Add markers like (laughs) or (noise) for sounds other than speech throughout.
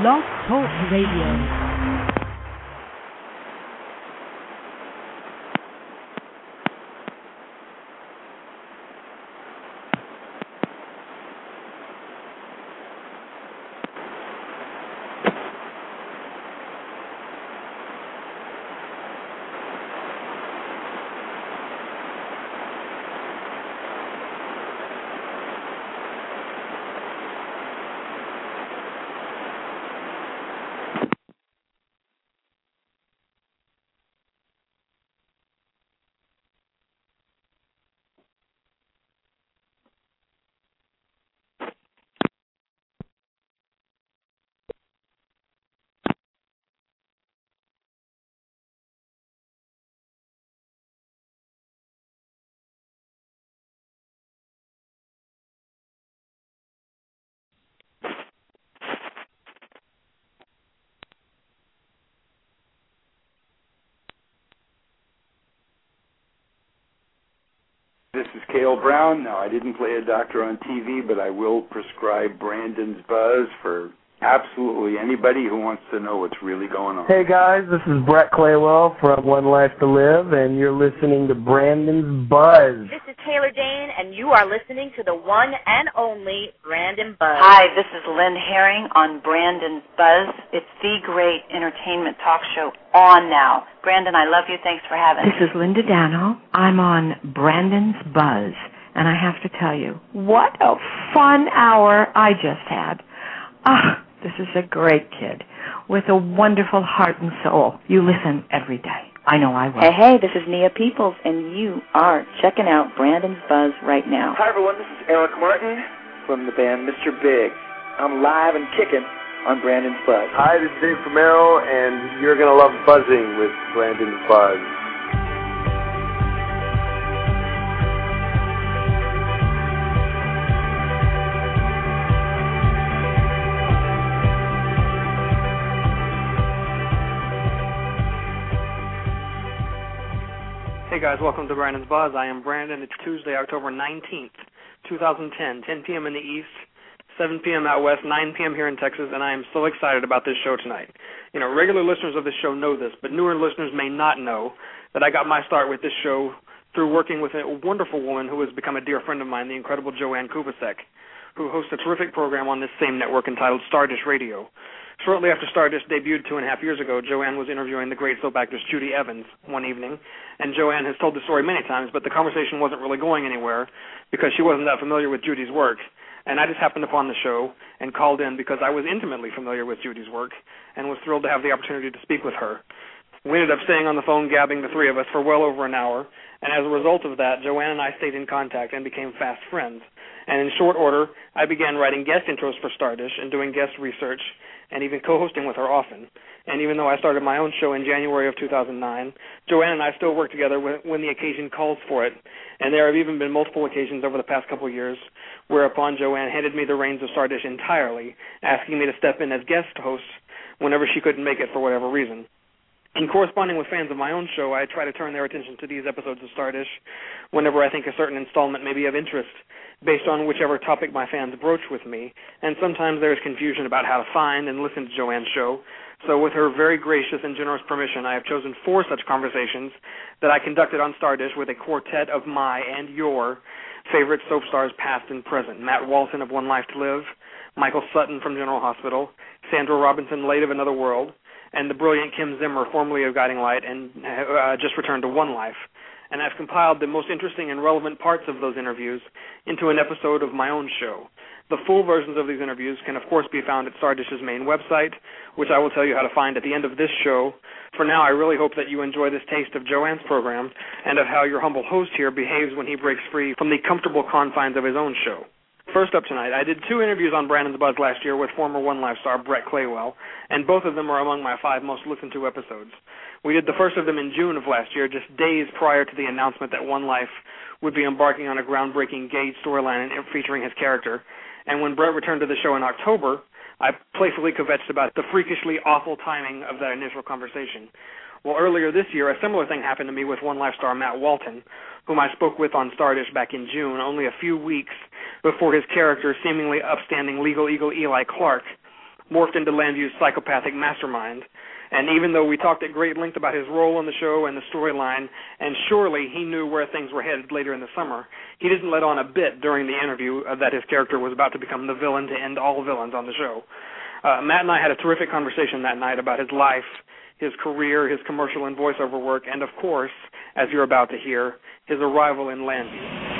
Blog Talk Radio. This is Kale Browne. Now, I didn't play a doctor on TV, but I will prescribe Brandon's Buzz for absolutely anybody who wants to know what's really going on. Hey guys, this is Brett Claywell from One Life to Live, and you're listening to Brandon's Buzz. This is Taylor Dayne, and you are listening to the one and only Brandon Buzz. Hi, this is Lynn Herring on Brandon's Buzz. It's the great entertainment talk show on now. Brandon, I love you. Thanks for having This is Linda Dano. I'm on Brandon's Buzz, and I have to tell you, what a fun hour I just had. Ah, this is a great kid with a wonderful heart and soul. You listen every day. I know I will. Hey, hey, this is Nia Peeples, and you are checking out Brandon's Buzz right now. Hi, everyone. This is Eric Martin from the band Mr. Big. I'm live and kicking on Brandon's Buzz. Hi, this is Dave Romero, and you're going to love buzzing with Brandon's Buzz. Guys, welcome to Brandon's Buzz. I am Brandon. It's Tuesday, October 19th, 2010, 10 p.m. in the East, 7 p.m. out west, 9 p.m. here in Texas, and I am so excited about this show tonight. You know, regular listeners of this show know this, but newer listeners may not know that I got my start with this show through working with a wonderful woman who has become a dear friend of mine, the incredible JoAnn Kubasek, who hosts a terrific program on this same network entitled Stardish Radio. Shortly after Stardish debuted two and a half years ago, JoAnn was interviewing the great soap actress Judi Evans one evening, and JoAnn has told the story many times, but the conversation wasn't really going anywhere because she wasn't that familiar with Judi's work. And I just happened upon the show and called in because I was intimately familiar with Judi's work and was thrilled to have the opportunity to speak with her. We ended up staying on the phone gabbing the three of us for well over an hour, and as a result of that, JoAnn and I stayed in contact and became fast friends. And in short order, I began writing guest intros for Stardish and doing guest research and even co-hosting with her often. And even though I started my own show in January of 2009, JoAnn and I still work together when, when the occasion calls for it. And there have even been multiple occasions over the past couple of years whereupon JoAnn handed me the reins of Stardish entirely, asking me to step in as guest host whenever she couldn't make it for whatever reason. In corresponding with fans of my own show, I try to turn their attention to these episodes of Stardish whenever I think a certain installment may be of interest, based on whichever topic my fans broach with me, and sometimes there is confusion about how to find and listen to JoAnn's show. So, with her very gracious and generous permission, I have chosen four such conversations that I conducted on Stardish with a quartet of my and your favorite soap stars, past and present Matt Walton of One Life to Live, Michael Sutton from General Hospital, Sandra Robinson, late of Another World, and the brilliant Kim Zimmer, formerly of Guiding Light, and uh, just returned to One Life. And I've compiled the most interesting and relevant parts of those interviews into an episode of my own show. The full versions of these interviews can, of course, be found at Stardish's main website, which I will tell you how to find at the end of this show. For now, I really hope that you enjoy this taste of JoAnn's program and of how your humble host here behaves when he breaks free from the comfortable confines of his own show. First up tonight, I did two interviews on Brandon's Buzz last year with former One Life star Brett Claywell, and both of them are among my five most listened to episodes. We did the first of them in June of last year, just days prior to the announcement that One Life would be embarking on a groundbreaking gay storyline featuring his character. And when Brett returned to the show in October, I playfully kvetched about the freakishly awful timing of that initial conversation. Well, earlier this year, a similar thing happened to me with One Life star Matt Walton, whom I spoke with on Stardish back in June, only a few weeks before his character, seemingly upstanding legal eagle Eli Clarke, morphed into Llanview's psychopathic mastermind. And even though we talked at great length about his role on the show and the storyline, and surely he knew where things were headed later in the summer, he didn't let on a bit during the interview uh, that his character was about to become the villain to end all villains on the show. Uh, Matt and I had a terrific conversation that night about his life, his career, his commercial and voiceover work, and of course, as you're about to hear, his arrival in Llanview.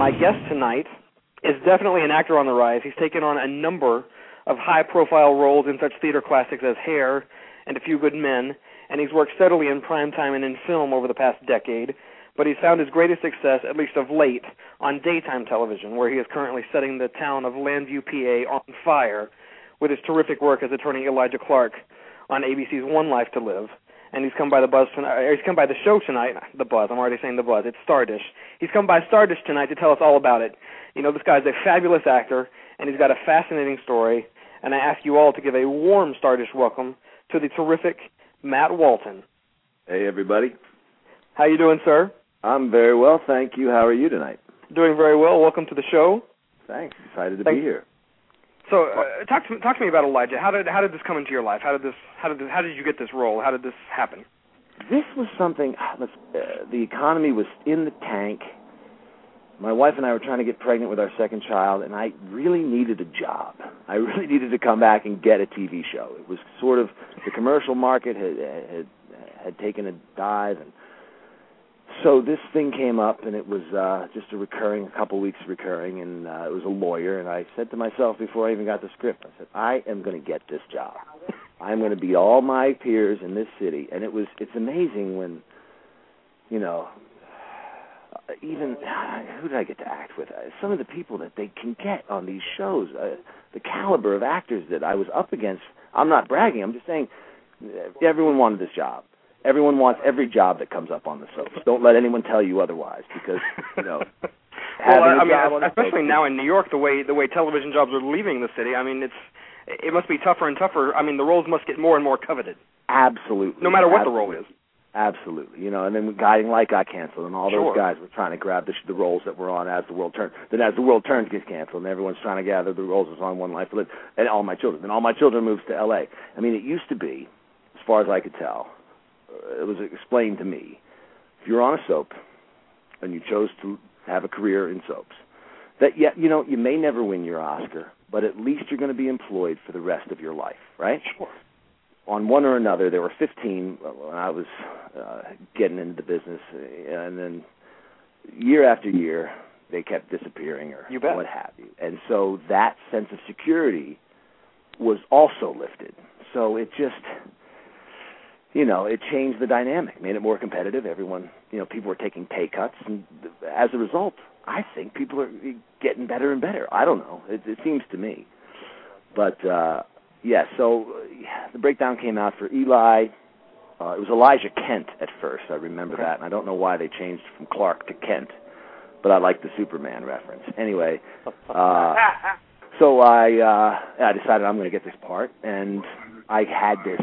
My guest tonight is definitely an actor on the rise. He's taken on a number of high profile roles in such theater classics as Hair and A Few Good Men, and he's worked steadily in prime time and in film over the past decade. But he's found his greatest success, at least of late, on daytime television, where he is currently setting the town of Llanview, PA on fire with his terrific work as attorney Elijah Clarke on ABC's One Life to Live. And he's come by the buzz tonight. Uh, he's come by the show tonight. The buzz. I'm already saying the buzz. It's Stardish. He's come by Stardish tonight to tell us all about it. You know, this guy's a fabulous actor, and he's got a fascinating story. And I ask you all to give a warm Stardish welcome to the terrific Matt Walton. Hey, everybody. How you doing, sir? I'm very well, thank you. How are you tonight? Doing very well. Welcome to the show. Thanks. Excited to Thanks. be here. So, uh, talk to talk to me about Elijah. How did how did this come into your life? How did this how did this, how did you get this role? How did this happen? This was something. Let's, uh, the economy was in the tank. My wife and I were trying to get pregnant with our second child, and I really needed a job. I (laughs) really needed to come back and get a TV show. It was sort of the commercial market had had, had taken a dive, and so this thing came up, and it was uh, just a recurring, a couple weeks recurring, and uh, it was a lawyer. And I said to myself before I even got the script, I said, I am going to get this job. I'm going to beat all my peers in this city. And it was, it's amazing when, you know, even (sighs) who did I get to act with? Uh, Some of the people that they can get on these shows, uh, the caliber of actors that I was up against. I'm not bragging. I'm just saying, uh, everyone wanted this job. Everyone wants every job that comes up on the soaps. Don't let anyone tell you otherwise, because you know. (laughs) well, I, I having a mean, especially now in New York, the way the way television jobs are leaving the city. I mean, it's it must be tougher and tougher. I mean, the roles must get more and more coveted, Absolutely. no matter what the role is. Absolutely, you know, and then Guiding Light got canceled, and all those guys were trying to grab the, the roles that were on as the world turned. Then as the world turns gets canceled, and everyone's trying to gather the roles that was on One Life to Live, and All My Children. Then All My Children moves to L.A. I mean, it used to be, as far as I could tell, it was explained to me, if you're on a soap, and you chose to have a career in soaps, that yeah, you know, you may never win your Oscar, but at least you're going to be employed for the rest of your life, right? Sure. on one or another. There were 15 when I was uh, getting into the business, and then year after year they kept disappearing or what have you. And so that sense of security was also lifted. So it just, you know, it changed the dynamic, made it more competitive. Everyone, you know, people were taking pay cuts, and as a result, I think people are getting better and better. I don't know. It, it seems to me, but. uh yeah, so the breakdown came out for Eli. Uh, it was Elijah Kent at first. I remember Okay. that, and I don't know why they changed from Clark to Kent, but I like the Superman reference. Anyway, uh, (laughs) so I uh, I decided I'm going to get this part, and I had this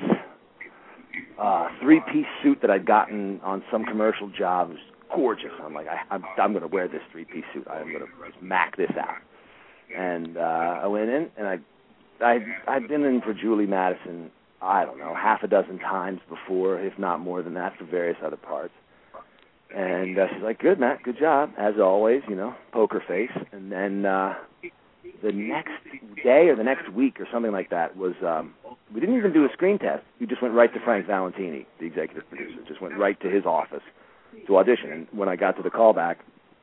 uh, three-piece suit that I'd gotten on some commercial job. It was gorgeous. I'm like, I, I'm I'm going to wear this three-piece suit. I'm going to mac this out. And uh, I went in, and I I I've been in for Julie Madison. I don't know half a dozen times before, if not more than that, for various other parts. And uh, she's like, "Good, Matt. Good job, as always. You know, poker face." And then uh, the next day or the next week or something like that was um, we didn't even do a screen test. We just went right to Frank Valentini, the executive producer. Just went right to his office to audition. And when I got to the callback,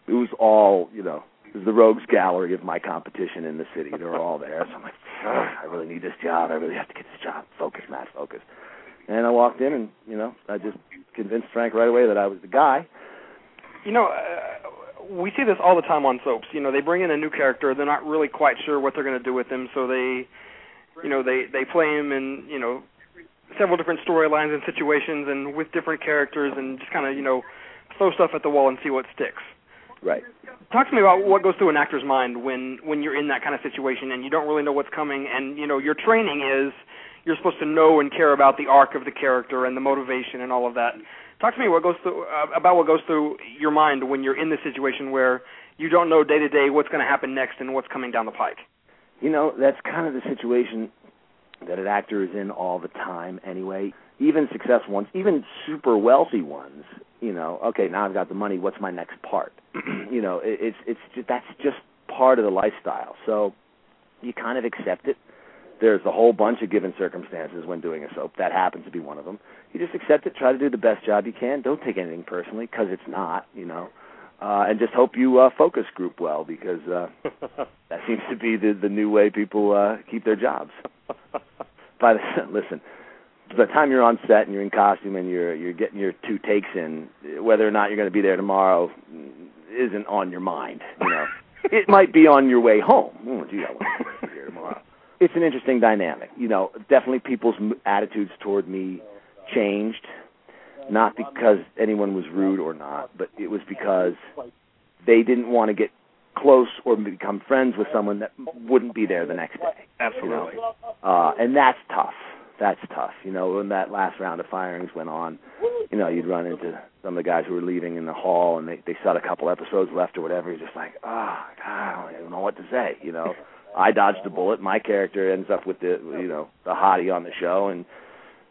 it was all you know. It was the rogues gallery of my competition in the city. They were all there. So I'm like, "Ugh, I really need this job. I really have to get this job. Focus, Matt, focus. And I walked in, and you know, I just convinced Frank right away that I was the guy. You know, uh, we see this all the time on soaps. You know, they bring in a new character, they're not really quite sure what they're going to do with him, so they, you know, they they play him in you know several different storylines and situations and with different characters and just kind of you know throw stuff at the wall and see what sticks. Right. Talk to me about what goes through an actor's mind when when you're in that kind of situation and you don't really know what's coming and you know your training is you're supposed to know and care about the arc of the character and the motivation and all of that. Talk to me what goes through uh, about what goes through your mind when you're in the situation where you don't know day to day what's going to happen next and what's coming down the pike. you know, that's kind of the situation that an actor is in all the time anyway. Even successful ones, even super wealthy ones, you know, okay, now I've got the money, what's my next part? (clears throat) you know, it, it's it's just, that's just part of the lifestyle. So you kind of accept it. There's a whole bunch of given circumstances when doing a soap. That happens to be one of them. You just accept it, try to do the best job you can. Don't take anything personally because it's not, you know. Uh, and just hope you uh, focus group well because uh, (laughs) that seems to be the the new way people uh, keep their jobs. (laughs) By the (laughs) listen, by the time you're on set and you're in costume and you're you're getting your two takes in, whether or not you're going to be there tomorrow isn't on your mind. You know, it might be on your way home. Oh, gee, I want to be here tomorrow. It's an interesting dynamic. You know, definitely people's attitudes toward me changed not because anyone was rude or not, but it was because they didn't want to get close or become friends with someone that wouldn't be there the next day. Absolutely. You know? uh, and that's tough. That's tough. You know, when that last round of firings went on, you know, you'd run into some of the guys who were leaving in the hall and they they saw a couple episodes left or whatever. You're just like, oh, God, I don't even know what to say. You know, (laughs) I dodged a bullet. My character ends up with the you know the hottie on the show, and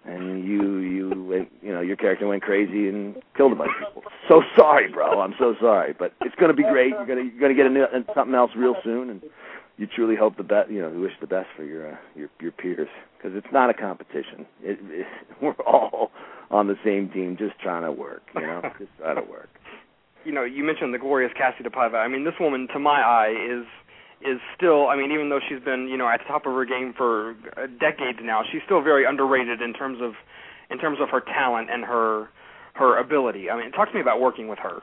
and you you went, you know your character went crazy and killed a bunch of people. So sorry, bro. I'm so sorry, but it's going to be great. You're going to you're going to get into something else real soon, and you truly hope the best. You know, wish the best for your uh, your your peers because it's not a competition. It, it, (laughs) we're all on the same team, just trying to work. You know, (laughs) just trying to work. You know, you mentioned the glorious Kassie DePaiva. I mean, this woman, to my eye, is is still I mean even though she's been you know at the top of her game for decades now she's still very underrated in terms of in terms of her talent and her her ability. I mean talk to me about working with her.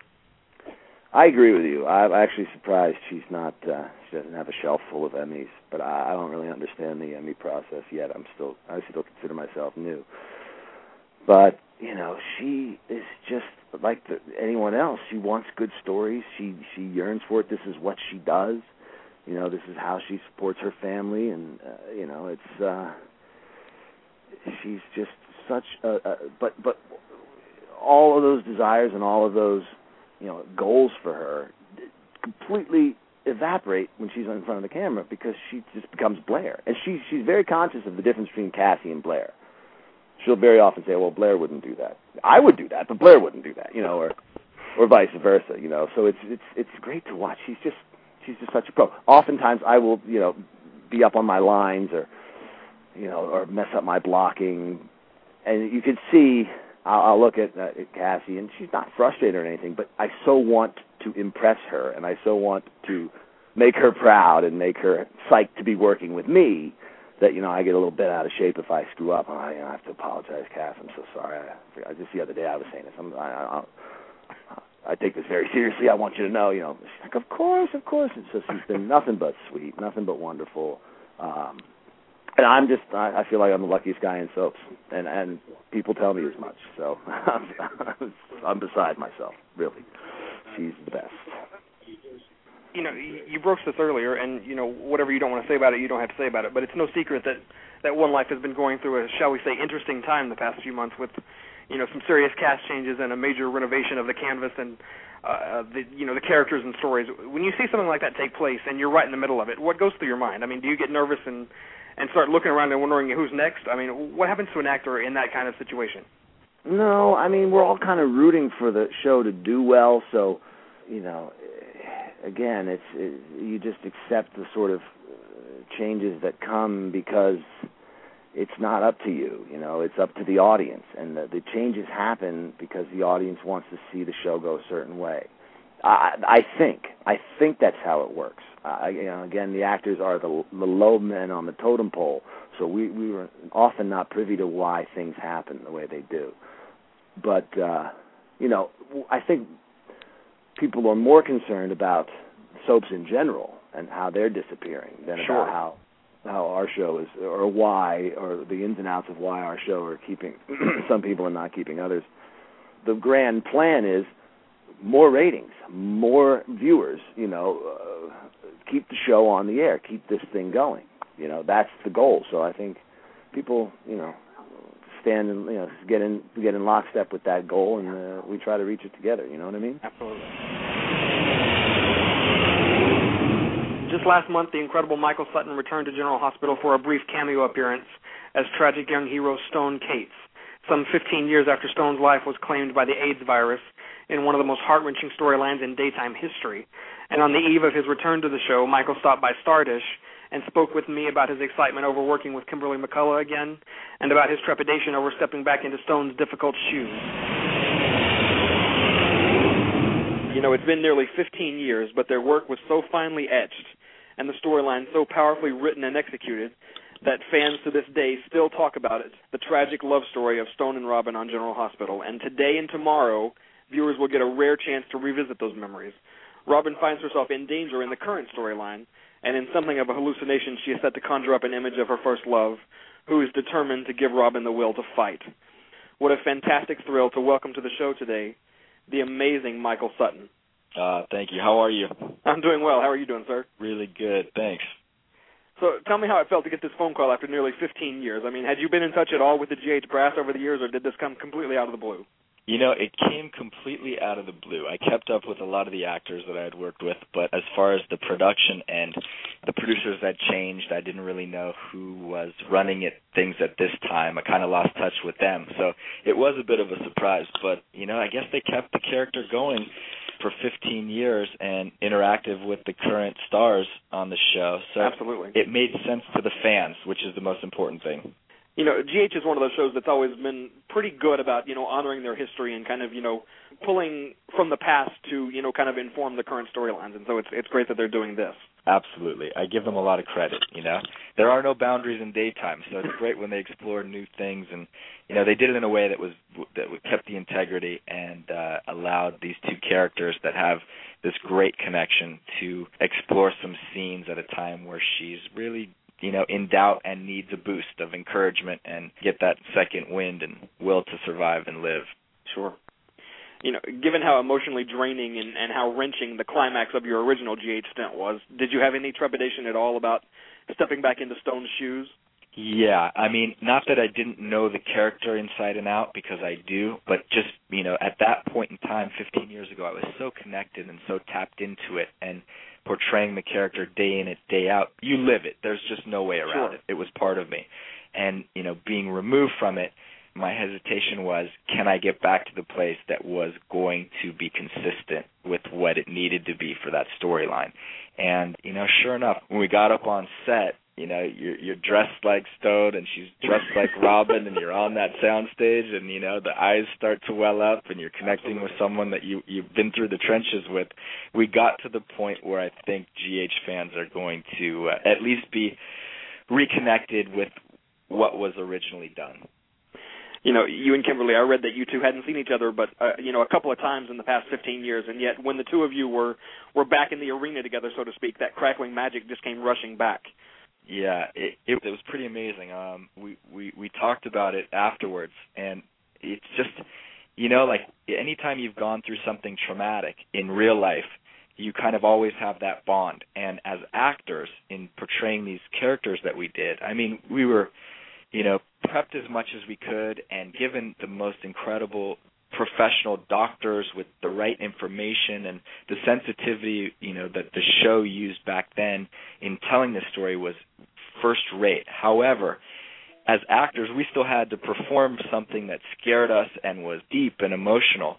I agree with you. I'm actually surprised she's not uh she doesn't have a shelf full of Emmys, but I, I don't really understand the Emmy process yet. I'm still I still consider myself new. But, you know, she is just like the, anyone else. She wants good stories. She she yearns for it. This is what she does you know this is how she supports her family and uh, you know it's uh she's just such a, a but but all of those desires and all of those you know goals for her completely evaporate when she's in front of the camera because she just becomes Blair. And she she's very conscious of the difference between Kassie and Blair. She'll very often say well Blair wouldn't do that. I would do that but Blair wouldn't do that you know or or vice versa you know. So it's it's it's great to watch. She's just she's just such a pro. Oftentimes, I will, you know, be up on my lines or, you know, or mess up my blocking, and you can see. I'll, I'll look at, uh, at Kassie, and she's not frustrated or anything, but I so want to impress her, and I so want to make her proud and make her psyched to be working with me that you know I get a little bit out of shape if I screw up. I, you know, I have to apologize, Cass. I'm so sorry. I, I just the other day I was saying this. I'm, I, I, I take this very (laughs) seriously. I want you to know, you know. She's like, of course, of course. And so she's been (laughs) nothing but sweet, nothing but wonderful. Um, and I'm just, I, I feel like I'm the luckiest guy in soaps, and and people tell me as much. So (laughs) I'm, I'm beside myself, really. She's the best. You know, you broached this earlier, and you know, whatever you don't want to say about it, you don't have to say about it. But it's no secret that that One Life has been going through a, shall we say, interesting time the past few months with you know some serious cast changes and a major renovation of the canvas and uh, the you know the characters and stories. When you see something like that take place and you're right in the middle of it, what goes through your mind? I mean, do you get nervous and and start looking around and wondering who's next? I mean, what happens to an actor in that kind of situation? No, I mean we're all kind of rooting for the show to do well, so you know, again, it's it, you just accept the sort of changes that come because it's not up to you. You know, it's up to the audience, and the, the changes happen because the audience wants to see the show go a certain way. I, I think, I think that's how it works. Uh, you know, again, the actors are the, the low men on the totem pole, so we we were often not privy to why things happen the way they do. But uh, you know, I think people are more concerned about soaps in general and how they're disappearing than sure. about how how our show is, or why, or the ins and outs of why our show are keeping (clears throat) some people and not keeping others. The grand plan is more ratings, more viewers. You know, uh, keep the show on the air, keep this thing going. You know, that's the goal. So I think people, you know, stand and you know get in get in lockstep with that goal, and uh, we try to reach it together. You know what I mean? Absolutely. Just last month, the incredible Michael Sutton returned to General Hospital for a brief cameo appearance as tragic young hero Stone Cates. Some 15 years after Stone's life was claimed by the AIDS virus in one of the most heart-wrenching storylines in daytime history. And on the eve of his return to the show, Michael stopped by Stardish and spoke with me about his excitement over working with Kimberly McCullough again and about his trepidation over stepping back into Stone's difficult shoes. You know, it's been nearly 15 years, but their work was so finely etched and the storyline so powerfully written and executed that fans to this day still talk about it the tragic love story of Stone and Robin on General Hospital. And today and tomorrow, viewers will get a rare chance to revisit those memories. Robin finds herself in danger in the current storyline, and in something of a hallucination, she is set to conjure up an image of her first love, who is determined to give Robin the will to fight. What a fantastic thrill to welcome to the show today the amazing Michael Sutton. Uh, thank you. How are you? I'm doing well. How are you doing, sir? Really good. Thanks. So tell me how it felt to get this phone call after nearly 15 years. I mean, had you been in touch at all with the GH brass over the years, or did this come completely out of the blue? You know, it came completely out of the blue. I kept up with a lot of the actors that I had worked with, but as far as the production and the producers that changed, I didn't really know who was running it things at this time. I kind of lost touch with them. So it was a bit of a surprise, but you know, I guess they kept the character going for 15 years and interactive with the current stars on the show. So Absolutely. it made sense to the fans, which is the most important thing you know, GH is one of those shows that's always been pretty good about, you know, honoring their history and kind of, you know, pulling from the past to, you know, kind of inform the current storylines. And so it's it's great that they're doing this. Absolutely. I give them a lot of credit, you know. There are no boundaries in daytime, so it's great when they explore new things and you know, they did it in a way that was that kept the integrity and uh allowed these two characters that have this great connection to explore some scenes at a time where she's really you know, in doubt and needs a boost of encouragement and get that second wind and will to survive and live. Sure. You know, given how emotionally draining and, and how wrenching the climax of your original GH stint was, did you have any trepidation at all about stepping back into Stone's shoes? Yeah, I mean, not that I didn't know the character inside and out because I do, but just, you know, at that point in time 15 years ago, I was so connected and so tapped into it and portraying the character day in and day out. You live it. There's just no way around sure. it. It was part of me. And, you know, being removed from it, my hesitation was can I get back to the place that was going to be consistent with what it needed to be for that storyline. And, you know, sure enough, when we got up on set, you know you're you're dressed like Stone and she's dressed like (laughs) Robin and you're on that soundstage and you know the eyes start to well up and you're connecting Absolutely. with someone that you you've been through the trenches with we got to the point where I think GH fans are going to uh, at least be reconnected with what was originally done you know, you and Kimberly, I read that you two hadn't seen each other, but uh, you know, a couple of times in the past 15 years, and yet when the two of you were were back in the arena together, so to speak, that crackling magic just came rushing back. Yeah, it, it it was pretty amazing. Um, we we we talked about it afterwards, and it's just, you know, like anytime you've gone through something traumatic in real life, you kind of always have that bond. And as actors, in portraying these characters that we did, I mean, we were, you know, prepped as much as we could, and given the most incredible professional doctors with the right information and the sensitivity you know that the show used back then in telling the story was first rate. However as actors we still had to perform something that scared us and was deep and emotional.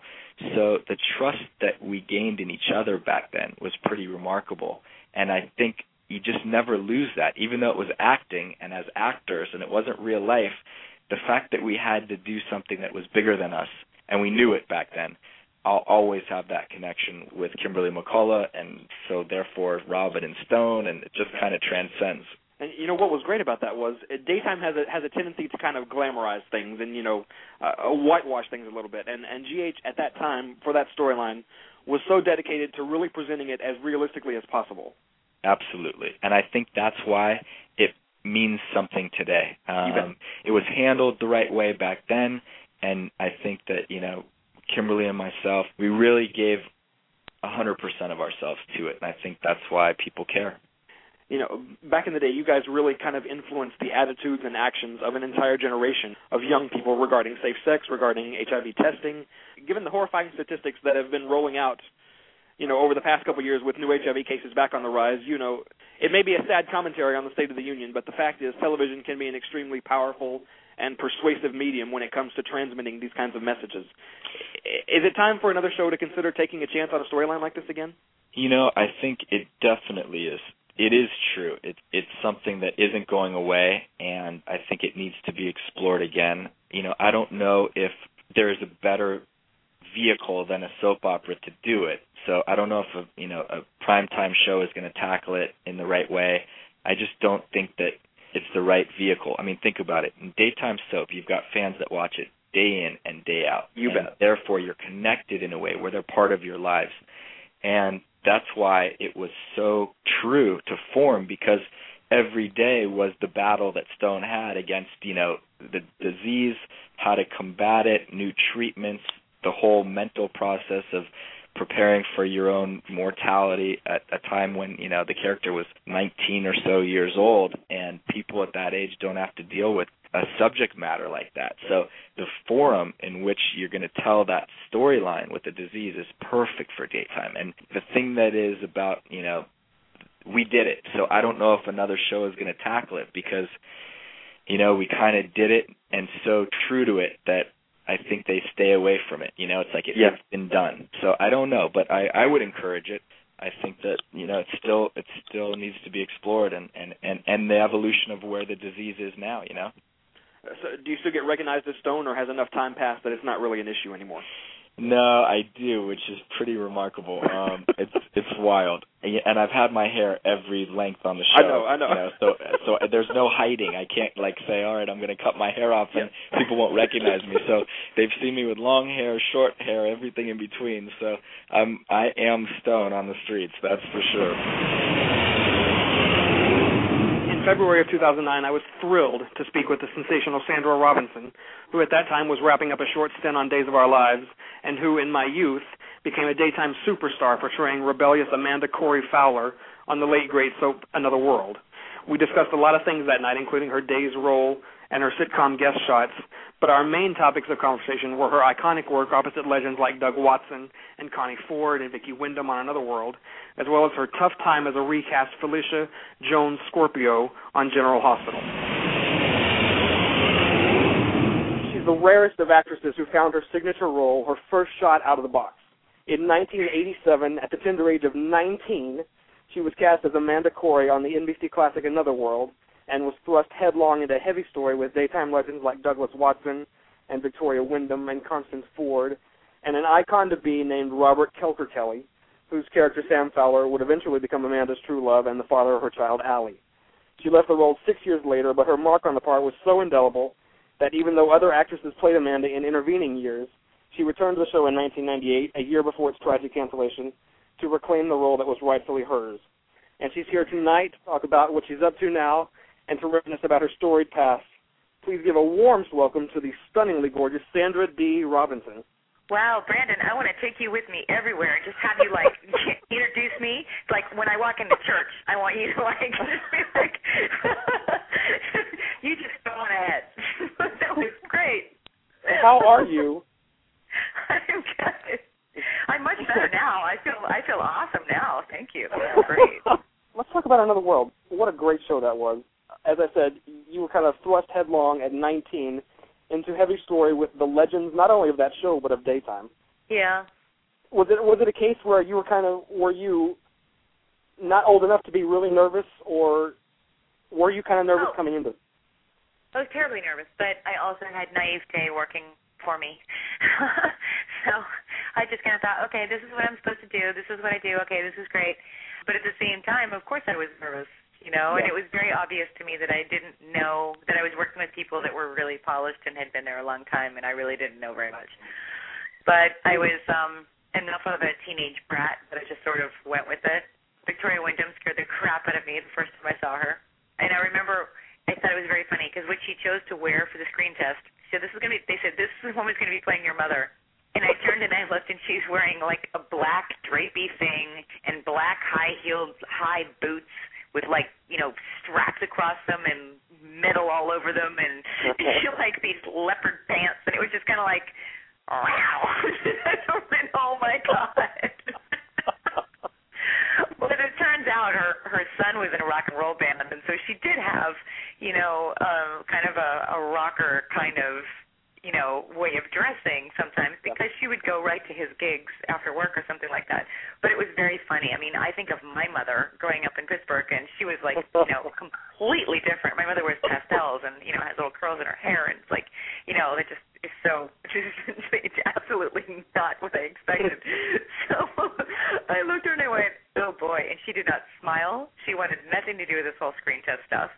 So the trust that we gained in each other back then was pretty remarkable. And i think you just never lose that even though it was acting and as actors and it wasn't real life the fact that we had to do something that was bigger than us and we knew it back then. I'll always have that connection with Kimberly McCullough, and so therefore Robin and Stone, and it just kind of transcends. And you know what was great about that was uh, daytime has a has a tendency to kind of glamorize things and you know uh, whitewash things a little bit. And and GH at that time for that storyline was so dedicated to really presenting it as realistically as possible. Absolutely, and I think that's why it means something today. Um, it was handled the right way back then and I think that you know Kimberly and myself, we really gave a hundred percent of ourselves to it, and I think that's why people care. You know, back in the day, you guys really kind of influenced the attitudes and actions of an entire generation of young people regarding safe sex, regarding HIV testing. Given the horrifying statistics that have been rolling out, you know, over the past couple of years with new HIV cases back on the rise, you know, it may be a sad commentary on the State of the Union, but the fact is, television can be an extremely powerful and persuasive medium when it comes to transmitting these kinds of messages. Is it time for another show to consider taking a chance on a storyline like this again? You know, I think it definitely is. It is true. It, it's something that isn't going away, and I think it needs to be explored again. You know, I don't know if there is a better vehicle than a soap opera to do it. So I don't know if a you know a primetime show is going to tackle it in the right way. I just don't think that it's the right vehicle. I mean, think about it. In daytime soap, you've got fans that watch it day in and day out. You and bet. Therefore, you're connected in a way where they're part of your lives, and that's why it was so true to form because every day was the battle that Stone had against you know the disease, how to combat it, new treatments, the whole mental process of preparing for your own mortality at a time when you know the character was 19 or so years old and people at that age don't have to deal with a subject matter like that. So the forum in which you're going to tell that storyline with the disease is perfect for daytime. And the thing that is about you know we did it. So i don't know if another show is going to tackle it because you know we kind of did it and so true to it that I think they stay away from it. You know, it's like it, Yeah. it's been done. So I don't know, but I I would encourage it. I think that you know it still it still needs to be explored and and and and the evolution of where the disease is now. You know. So, do you still get recognized as Stone, or has enough time passed that it's not really an issue anymore? No, I do, which is pretty remarkable. Um, (laughs) it's it's wild, and I've had my hair every length on the I show. know, I know. You know so so there's no hiding. I can't like say, all right, I'm going to cut my hair off, and people won't recognize me. So they've seen me with long hair, short hair, everything in between. So I'm I am Stone on the streets. That's for sure. In February of 2009, I was thrilled to speak with the sensational Sandra Robinson, who at that time was wrapping up a short stint on Days of Our Lives, and who, in my youth, became a daytime superstar portraying rebellious Amanda Cory Fowler on the late great soap Another World. We discussed a lot of things that night, including her day's role and her sitcom guest shots, but our main topics of conversation were her iconic work opposite legends like Doug Watson and Connie Ford and Vicki Wyndham on Another World, as well as her tough time as a recast Felicia Jones Scorpio on General Hospital. She's the rarest of actresses who found her signature role, her first shot out of the box. In 1987, at the tender age of 19, she was cast as Amanda Cory on the NBC classic Another World and was thrust headlong into a heavy story with daytime legends like Douglas Watson and Victoria Wyndham and Constance Ford, and an icon to be named Robert Kelker Kelly, whose character Sam Fowler would eventually become Amanda's true love and the father of her child Allie. She left the role six years later, but her mark on the part was so indelible that even though other actresses played Amanda in intervening years, she returned to the show in 1998, a year before its tragic cancellation, to reclaim the role that was rightfully hers. And she's here tonight to talk about what she's up to now and to reminisce about her storied past. Please give a warm welcome to the stunningly gorgeous Sandra D. Robinson. Wow, Brandon, I want to take you with me everywhere and just have you like (laughs) introduce me. Like when I walk into church, I want you to like (laughs) like (laughs) you just on ahead. (laughs) that was great. How are you? (laughs) I'm good. I'm much better now. I feel I feel awesome now. Thank you. That's (laughs) great. Let's talk about Another World. What a great show that was. As I said, you were kind of thrust headlong at 19 into heavy story with the legends, not only of that show but of daytime. Yeah. Was it was it a case where you were kind of were you not old enough to be really nervous, or were you kind of nervous Oh. coming into? it? I was terribly nervous, but I also had naivete working for me. (laughs) so I just kind of thought, okay, this is what I'm supposed to do. This is what I do. Okay, this is great. But at the same time, of course, I was nervous, you know, and it was very obvious to me that I didn't know that I was working with people that were really polished and had been there a long time, and I really didn't know very much. But I was um enough of a teenage brat that I just sort of went with it. Victoria Wyndham scared the crap out of me the first time I saw her, and I remember I thought it was very funny because what she chose to wear for the screen test, said, "This is gonna be." They said, "This woman's gonna be playing your mother." And I turned and I looked, and she's wearing like a black drapey thing and black high-heeled high boots with like you know straps across them and metal all over them, and she like these leopard pants, and it was just kind of like, wow, (laughs) and oh my god. Turns out out her her son was in a rock and roll band, and so she did have, you know, uh, kind of a, a rocker kind of you know, way of dressing sometimes because she would go right to his gigs after work or something like that. But it was very funny. I mean, I think of my mother growing up in Pittsburgh and she was like, you know, (laughs) completely different. My mother wears pastels and, you know, has little curls in her hair and it's like, you know, it just is so (laughs) it's absolutely not what I expected. (laughs) so I looked at her and I went, Oh boy and she did not smile. She wanted nothing to do with this whole screen test stuff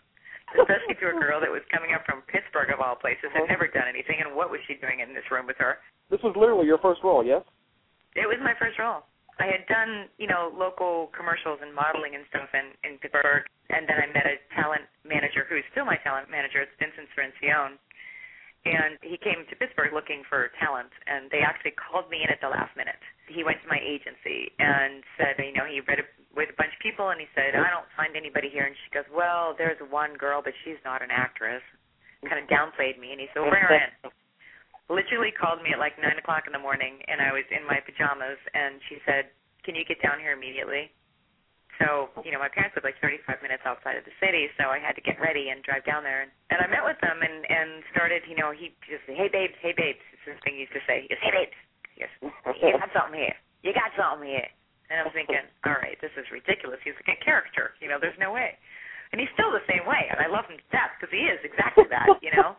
especially to a girl that was coming up from Pittsburgh of all places, had never done anything, and what was she doing in this room with her? This was literally your first role, yes? It was my first role. I had done, you know, local commercials and modeling and stuff in, in Pittsburgh, and then I met a talent manager who is still my talent manager. It's Vincent Cirrincione. And he came to Pittsburgh looking for talent, and they actually called me in at the last minute. He went to my agency and said, you know, he read a with a bunch of people, and he said, "I don't find anybody here." And she goes, "Well, there's one girl, but she's not an actress." Kind of downplayed me, and he said, "Where in?" Literally called me at like nine o'clock in the morning, and I was in my pajamas, and she said, "Can you get down here immediately?" So, you know, my parents live like 35 minutes outside of the city, so I had to get ready and drive down there. And, and I met with them and and started, you know, he just, hey babes, hey babes, it's this thing he used to say. He goes, hey babes, he goes, you got something here, you got something here. And I'm thinking, all right, this is ridiculous. He's like a character. You know, there's no way. And he's still the same way, and I love him to death because he is exactly that. You know,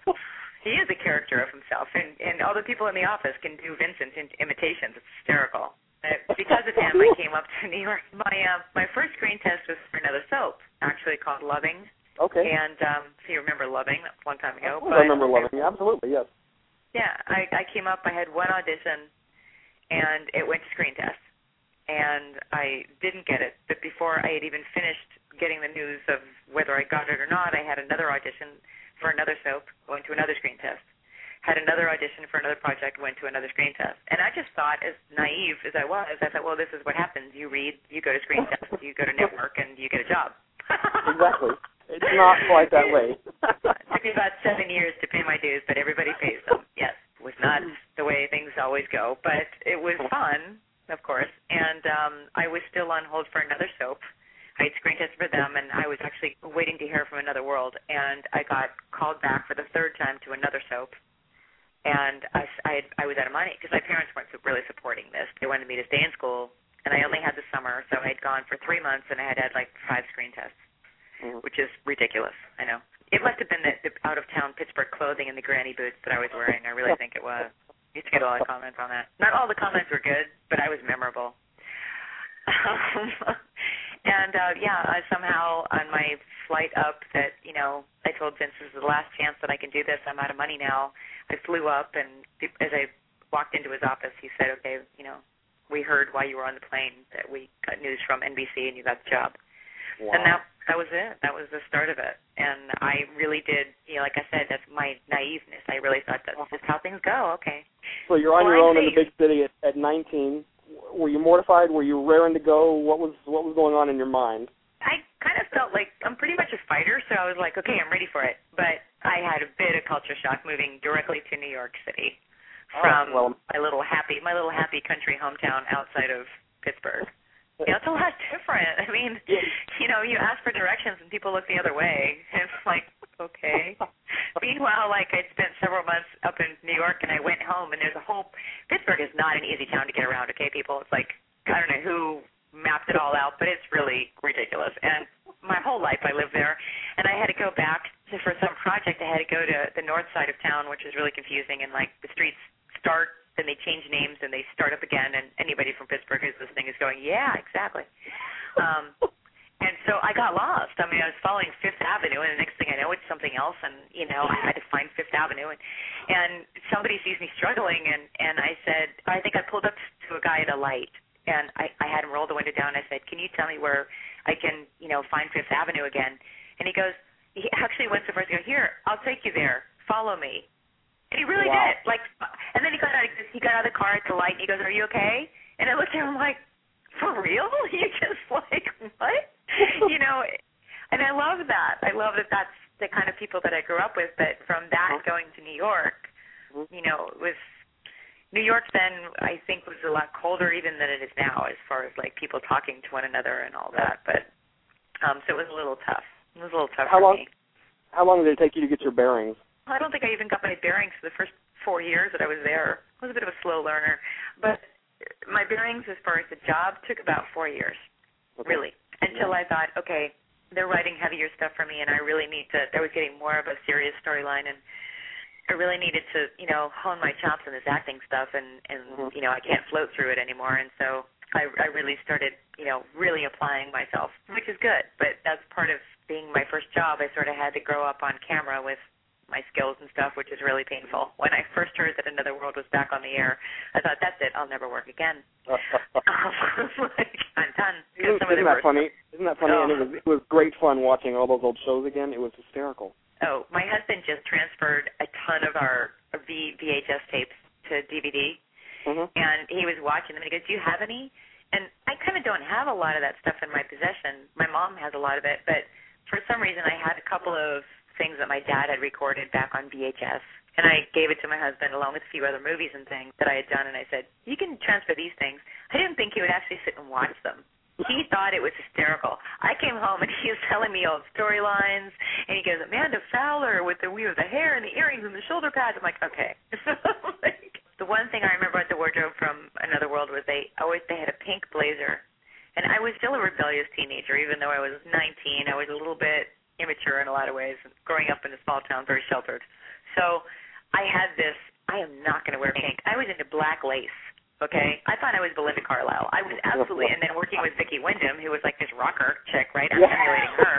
he is a character of himself, and and all the people in the office can do Vincent in imitations. It's hysterical. Uh, because of him, I (laughs) came up to New York. My uh, my first screen test was for another soap, actually called Loving. Okay. And um, so you remember Loving? That was a long time ago. I remember Loving. Yeah, Absolutely, yes. Yeah, I I came up. I had one audition, and it went to screen test and I didn't get it. But before I had even finished getting the news of whether I got it or not, I had another audition for another soap, went to another screen test. Had another audition for another project, went to another screen test. And I just thought, as naive as I was, I thought, well, this is what happens. You read, you go to screen (laughs) test, you go to network, and you get a job. exactly. (laughs) It's not quite that way. it took me about seven years to pay my dues, but everybody pays them. Yes, it was not the way things always go, but it was fun of course. And um, I was still on hold for another soap. I had screen tested for them, and I was actually waiting to hear from another world. And I got called back for the third time to another soap. And I, I, had, I was out of money because my parents weren't really supporting this. They wanted me to stay in school, and I only had the summer, so I had gone for three months, and I had had like five screen tests, mm-hmm. which is ridiculous. I know. It must have been the, the out of town Pittsburgh clothing and the granny boots that I was wearing. I really (laughs) think it was used to get a lot of comments on that. Not all the comments were good, but I was memorable. (laughs) and uh yeah, uh, somehow on my flight up that, you know, I told Vince this is the last chance that I can do this. I'm out of money now. I flew up and as I walked into his office, he said, "Okay, you know, we heard while you were on the plane that we got news from NBC and you got the job." Wow. And that that was it. That was the start of it. And I really did, you know, like I said, that's my naiveness. I really thought that's just how things go. Okay. So you're on well, your own in the big city at, at 19. Were you mortified? Were you raring to go? What was what was going on in your mind? I kind of felt like I'm pretty much a fighter, so I was like, okay, I'm ready for it. But I had a bit of culture shock moving directly to New York City oh, from oh, well, my little happy my little happy country hometown outside of Pittsburgh. You it's a lot different. I mean, you know, you ask for directions and people look the other way. It's like, okay. Meanwhile, like I'd spent several months up in New York and I went home and there's a whole Pittsburgh is not an easy town to get around, okay, people? It's like I don't know who mapped it all out, but it's really ridiculous. And my whole life I lived there and I had to go back to, for some project I had to go to the north side of town, which is really confusing and like the streets start then they change names and they start up again. And anybody from Pittsburgh who's listening is going, yeah, exactly. Um, and so I got lost. I mean, I was following Fifth Avenue, and the next thing I know, it's something else. And you know, I had to find Fifth Avenue, and and somebody sees me struggling, and and I said, I think I pulled up to a guy at a light, and I I had him roll the window down. And I said, Can you tell me where I can, you know, find Fifth Avenue again? And he goes, he actually went so far as to go, Here, I'll take you there. Follow me. He really wow. did. Like, and then he got out. He got out of the car at the light. And he goes, "Are you okay?" And I looked at him like, "For real? (laughs) You just like what?" (laughs) you know. And I love that. I love that. That's the kind of people that I grew up with. But from that uh-huh. going to New York, you know, it was New York then I think was a lot colder even than it is now as far as like people talking to one another and all that. But Um, so it was a little tough. It was a little tough How for long? me. How long did it take you to get your bearings? I don't think I even got my bearings for the first four years that I was there. I was a bit of a slow learner, but my bearings as far as the job took about four years, Okay. really, until I thought, okay, they're writing heavier stuff for me, and I really need to. I was getting more of a serious storyline, and I really needed to, you know, hone my chops in this acting stuff, and and Mhm. you know, I can't float through it anymore, and so I I really started, you know, really applying myself, which is good, but that's part of being my first job. I sort of had to grow up on camera with my skills and stuff, which is really painful. When I first heard that Another World was back on the air, I thought, that's it, I'll never work again. (laughs) (laughs) like, I'm done. Isn't, isn't that funny? Isn't that funny? Oh. And it was it was great fun watching all those old shows again. It was hysterical. Oh, my husband just transferred a ton of our v- VHS tapes to DVD, Mhm. and he was watching them. And he goes, "Do you have any?" And I kind of don't have a lot of that stuff in my possession. My mom has a lot of it, but for some reason, I had a couple of things that my dad had recorded back on VHS. And I gave it to my husband along with a few other movies and things that I had done. And I said, "You can transfer these things." I didn't think he would actually sit and watch them. He thought it was hysterical. I came home and he was telling me old storylines, and he goes, "Amanda Fowler with the we with the hair and the earrings and the shoulder pads." I'm like, "Okay." (laughs) like, the one thing I remember at the wardrobe from Another World was they always they had a pink blazer, and I was still a rebellious teenager, even though I was 19. I was a little bit immature in a lot of ways, growing up in a small town, very sheltered. So I had this. I am not going to wear pink. I was into black lace. Okay, I thought I was Belinda Carlisle. I was absolutely, and then working with Vicki Wyndham, who was like this rocker chick, right? I'm emulating her.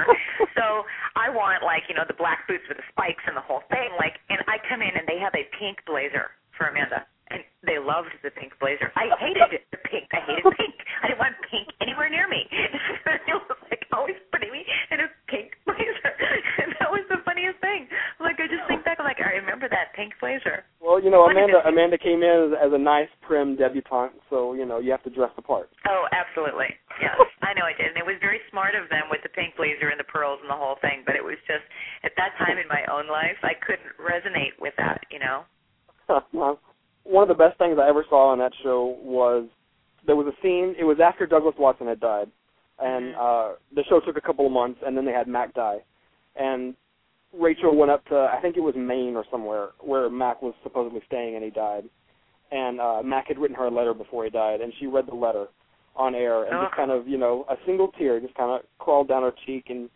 So I want like you know the black boots with the spikes and the whole thing. Like, and I come in and they have a pink blazer for Amanda, and they loved the pink blazer. I hated the pink. I hated pink. I didn't want pink anywhere near me. (laughs) it was like always putting me in a pink blazer, and that was the funniest thing. Like I just think back, I'm like I remember that pink blazer. Well, you know, Amanda Amanda came in as, as a nice prim debutante, so you know you have to dress the part. Oh, absolutely. Yes, I know I did. And it was very smart of them with the pink blazer and the pearls and the whole thing, but it was just at that time in my own life I couldn't resonate with that, you know. (laughs) One of the best things I ever saw on that show was there was a scene. It was after Douglas Watson had died, and uh the show took a couple of months, and then they had Mac die, and Rachel went up to I think it was Maine or somewhere where Mac was supposedly staying, and he died, and uh Mac had written her a letter before he died, and she read the letter on air, and just Oh. kind of you know a single tear just kind of crawled down her cheek, and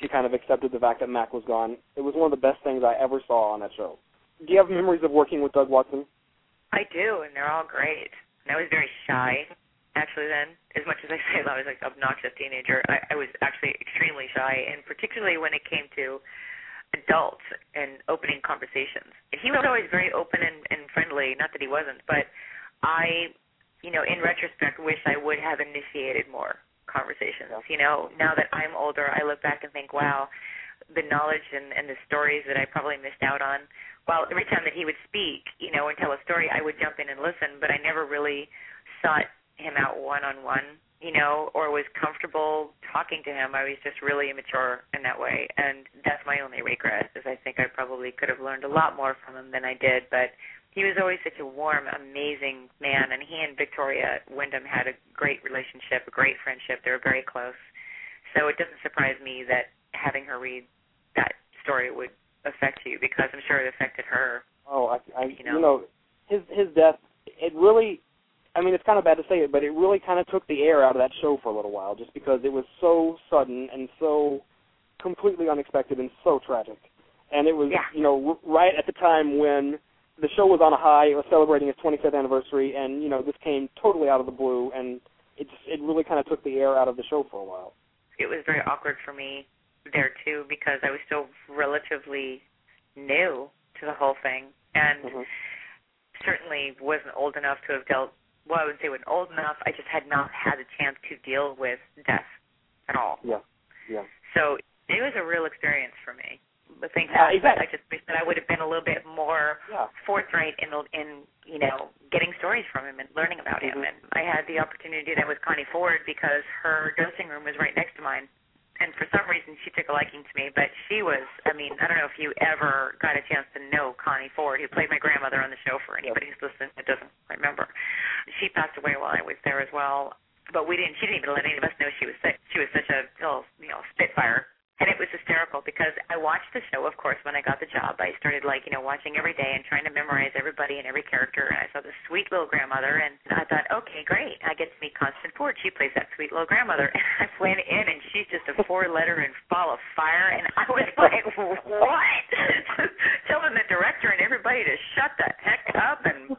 she kind of accepted the fact that Mac was gone. It was one of the best things I ever saw on that show. Do you have memories of working with Doug Watson? I do, and they're all great. And I was very shy, actually. Then, as much as I say that I was like obnoxious teenager, I, I was actually extremely shy, and particularly when it came to adults and opening conversations. And he was always very open and, and friendly. Not that he wasn't, but I, you know, in retrospect, wish I would have initiated more conversations. You know, now that I'm older, I look back and think, wow, the knowledge and, and the stories that I probably missed out on. While every time that he would speak, you know, and tell a story, I would jump in and listen, but I never really sought him out one on one, you know, or was comfortable talking to him. I was just really immature in that way, and that's my only regret. Is I think I probably could have learned a lot more from him than I did, but he was always such a warm, amazing man, and he and Victoria Wyndham had a great relationship, a great friendship. They were very close, so it doesn't surprise me that having her read that story would affect you because I'm sure it affected her. Oh, I, I You you, know. know. his his death. It really, I mean, it's kind of bad to say it, but it really kind of took the air out of that show for a little while, just because it was so sudden and so completely unexpected and so tragic. And it was, Yeah. you know, r- right at the time when the show was on a high. It was celebrating its 25th anniversary, and you know, this came totally out of the blue, and it just, it really kind of took the air out of the show for a while. It was very awkward for me there too because I was still relatively new to the whole thing and Mhm. certainly wasn't old enough to have dealt well, I wouldn't say wasn't old enough. I just had not had a chance to deal with death at all. Yeah, yeah. So it was a real experience for me. But thank Uh, God, exactly. I just wish that I would have been a little bit more Yeah. forthright in in you know getting stories from him and learning about him. Mhm. And I had the opportunity to do that with Connie Ford because her dressing room was right next to mine. And for some reason, she took a liking to me. But she was, I mean, I don't know if you ever got a chance to know Connie Ford, who played my grandmother on the show for anybody who's listening that doesn't remember. She passed away while I was there as well. but we didn't. She didn't even let any of us know she was sick. She was such a little, you know, spitfire and it was hysterical because I watched the show, of course, when I got the job. I started like, you know, watching every day and trying to memorize everybody and every character. And I saw this sweet little grandmother, and I thought, okay, great, I get to meet Constance Ford. She plays that sweet little grandmother. (laughs) And I went in, and she's just a four-letter and ball of fire, and I was (laughs) like, what? (laughs) Telling the director and everybody to shut the heck up, and,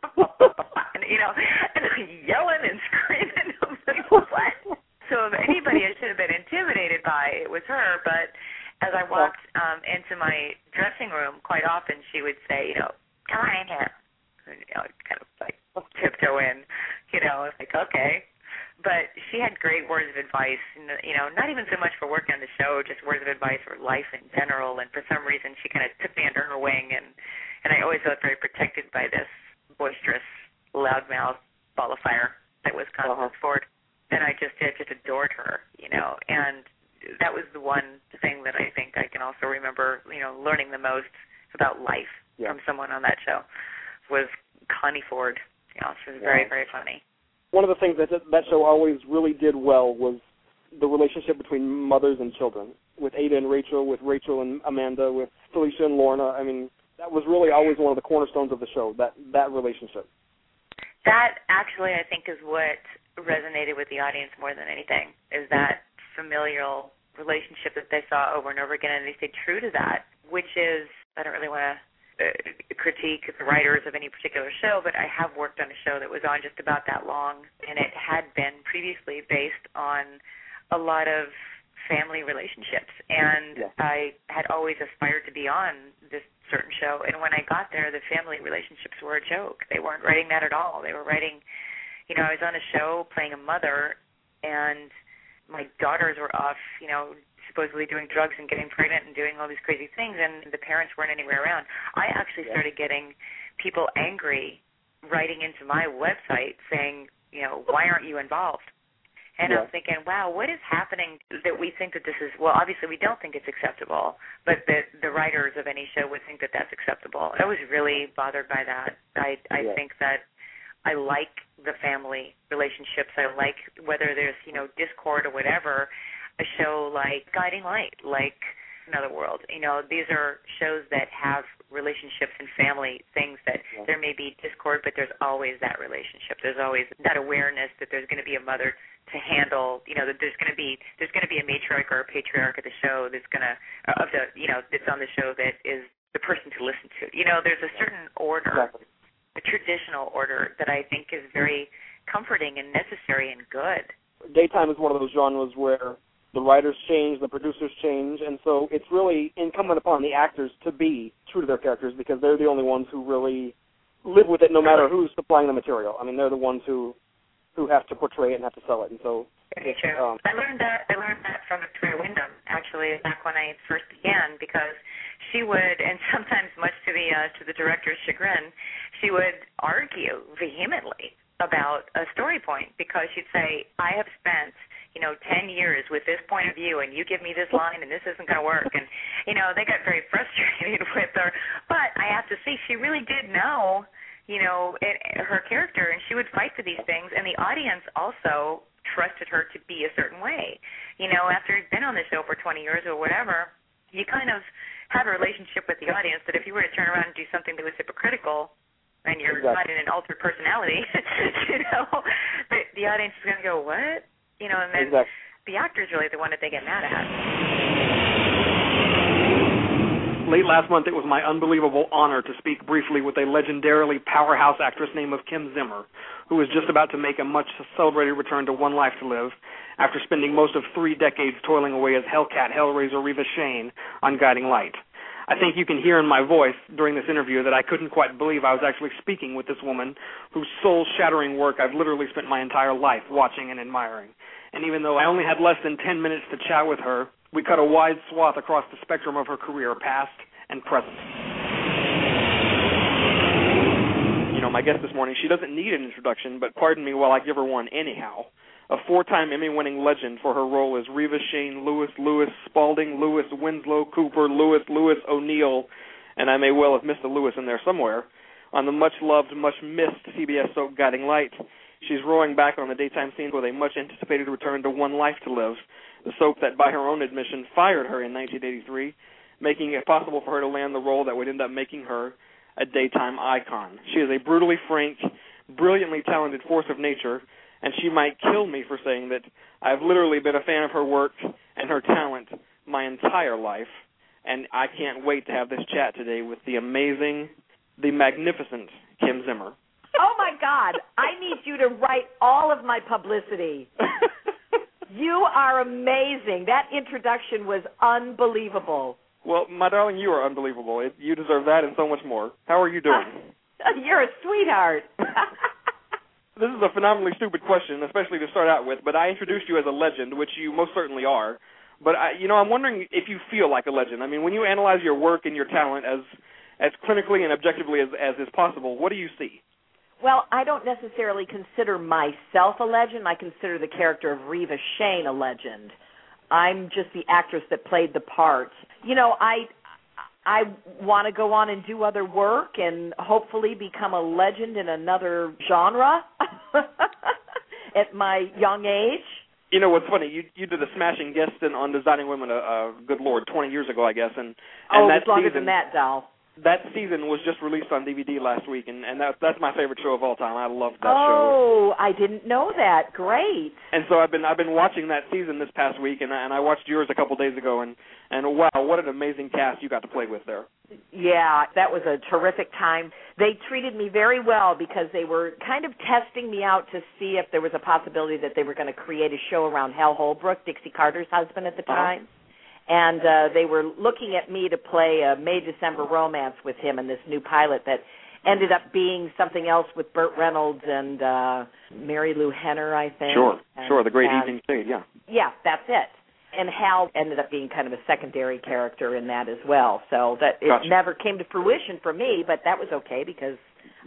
and you know, and yelling and (laughs) screaming. (laughs) what? So if anybody I should have been intimidated by, it was her. But as I walked um into my dressing room, quite often she would say, you know, come on in here. And, you know, kind of like tiptoe in, you know, it's like okay. But she had great words of advice, you know, not even so much for working on the show, just words of advice for life in general. And for some reason, she kind of took me under her wing, and and I always felt very protected by this boisterous, loudmouth ball of fire that was Constance uh-huh. Ford and I just I just adored her, you know, and that was the one thing that I think I can also remember, you know, learning the most about life yeah. from someone on that show was Connie Ford. You know, she was very very funny. One of the things that that show always really did well was the relationship between mothers and children, with Ada and Rachel, with Rachel and Amanda, with Felicia and Lorna. I mean, that was really always one of the cornerstones of the show. That that relationship. That actually, I think, is what resonated with the audience more than anything is that familial relationship that they saw over and over again, and they stayed true to that, which is I don't really want to uh, critique the writers of any particular show, but I have worked on a show that was on just about that long, and it had been previously based on a lot of family relationships, and yeah. I had always aspired to be on this certain show, and when I got there, the family relationships were a joke. They weren't writing that at all. They were writing you know, I was on a show playing a mother, and my daughters were off, you know, supposedly doing drugs and getting pregnant and doing all these crazy things, and the parents weren't anywhere around. I actually yeah. started getting people angry writing into my website saying, you know, why aren't you involved? And yeah. I'm thinking, wow, what is happening that we think that this is well, obviously we don't think it's acceptable, but the the writers of any show would think that that's acceptable. I was really bothered by that. I I yeah. think that I like the family relationships. I like whether there's you know discord or whatever. A show like Guiding Light, like Another World. You know, these are shows that have relationships and family things that yeah. there may be discord, but there's always that relationship. There's always that awareness that there's going to be a mother to handle. You know, that there's going to be there's going to be a matriarch or a patriarch at the show that's going to uh, of the you know that's on the show that is the person to listen to. You know, there's a certain order. Exactly a traditional order that I think is very comforting and necessary and good. Daytime is one of those genres where the writers change, the producers change, and so it's really incumbent upon the actors to be true to their characters because they're the only ones who really live with it no matter who's supplying the material. I mean, they're the ones who who have to portray it and have to sell it. And so very true. Um, I learned that I learned that from Victoria Wyndham actually back when I first began because she would and (laughs) sometimes much to the uh, to the director's chagrin, she would argue vehemently about a story point because she'd say, I have spent you know, 10 years with this point of view and you give me this line and this isn't going to work. And, you know, they got very frustrated (laughs) with her. But I have to say, she really did know you know, it, her character, and she would fight for these things, and the audience also trusted her to be a certain way. You know, after you've been on the show for 20 years or whatever, you kind of have a relationship with the audience that if you were to turn around and do something that was hypocritical, and you're exactly. not in an altered personality, (laughs) you know, the, the audience is going to go, what? You know, and then exactly. the actor's really the one that they get mad at late last month, it was my unbelievable honor to speak briefly with a legendarily powerhouse actress named of Kim Zimmer, who is just about to make a much celebrated return to One Life to Live after spending most of three decades toiling away as Hellcat Hellraiser Reva Shane on Guiding Light. I think you can hear in my voice during this interview that I couldn't quite believe I was actually speaking with this woman whose soul shattering work I've literally spent my entire life watching and admiring. And even though I only had less than 10 minutes to chat with her, we cut a wide swath across the spectrum of her career, past and present. You know, my guest this morning, she doesn't need an introduction, but pardon me while I give her one anyhow. A four-time Emmy-winning legend for her role as Reva Shane Lewis, Lewis Spalding, Lewis Winslow, Cooper, Lewis, Lewis O'Neill, and I may well have missed a Lewis in there somewhere, on the much-loved, much-missed CBS soap Guiding Light. She's rowing back on the daytime scene with a much anticipated return to One Life to Live, the soap that, by her own admission, fired her in 1983, making it possible for her to land the role that would end up making her a daytime icon. She is a brutally frank, brilliantly talented force of nature, and she might kill me for saying that I've literally been a fan of her work and her talent my entire life, and I can't wait to have this chat today with the amazing, the magnificent Kim Zimmer. Oh my God! I need you to write all of my publicity. (laughs) you are amazing. That introduction was unbelievable. Well, my darling, you are unbelievable. It, you deserve that and so much more. How are you doing? (laughs) You're a sweetheart. (laughs) this is a phenomenally stupid question, especially to start out with. But I introduced you as a legend, which you most certainly are. But I, you know, I'm wondering if you feel like a legend. I mean, when you analyze your work and your talent as as clinically and objectively as as is possible, what do you see? Well, I don't necessarily consider myself a legend. I consider the character of Reva Shane a legend. I'm just the actress that played the part. You know, I I want to go on and do other work and hopefully become a legend in another genre (laughs) at my young age. You know what's funny? You you did a smashing guest in, on Designing Women, a uh, uh, good lord, 20 years ago, I guess, and and oh, that it's longer season, than that, doll. That season was just released on DVD last week, and and that, that's my favorite show of all time. I love that oh, show. Oh, I didn't know that. Great. And so I've been I've been watching that season this past week, and I, and I watched yours a couple days ago, and and wow, what an amazing cast you got to play with there. Yeah, that was a terrific time. They treated me very well because they were kind of testing me out to see if there was a possibility that they were going to create a show around Hal Holbrook, Dixie Carter's husband at the Uh-huh. And uh, they were looking at me to play a May December romance with him in this new pilot that ended up being something else with Burt Reynolds and uh Marilu Henner, I think. Sure, and, sure, the Great and, Evening Shade, yeah. Yeah, that's it. And Hal ended up being kind of a secondary character in that as well. So that it Gotcha. never came to fruition for me, but that was okay because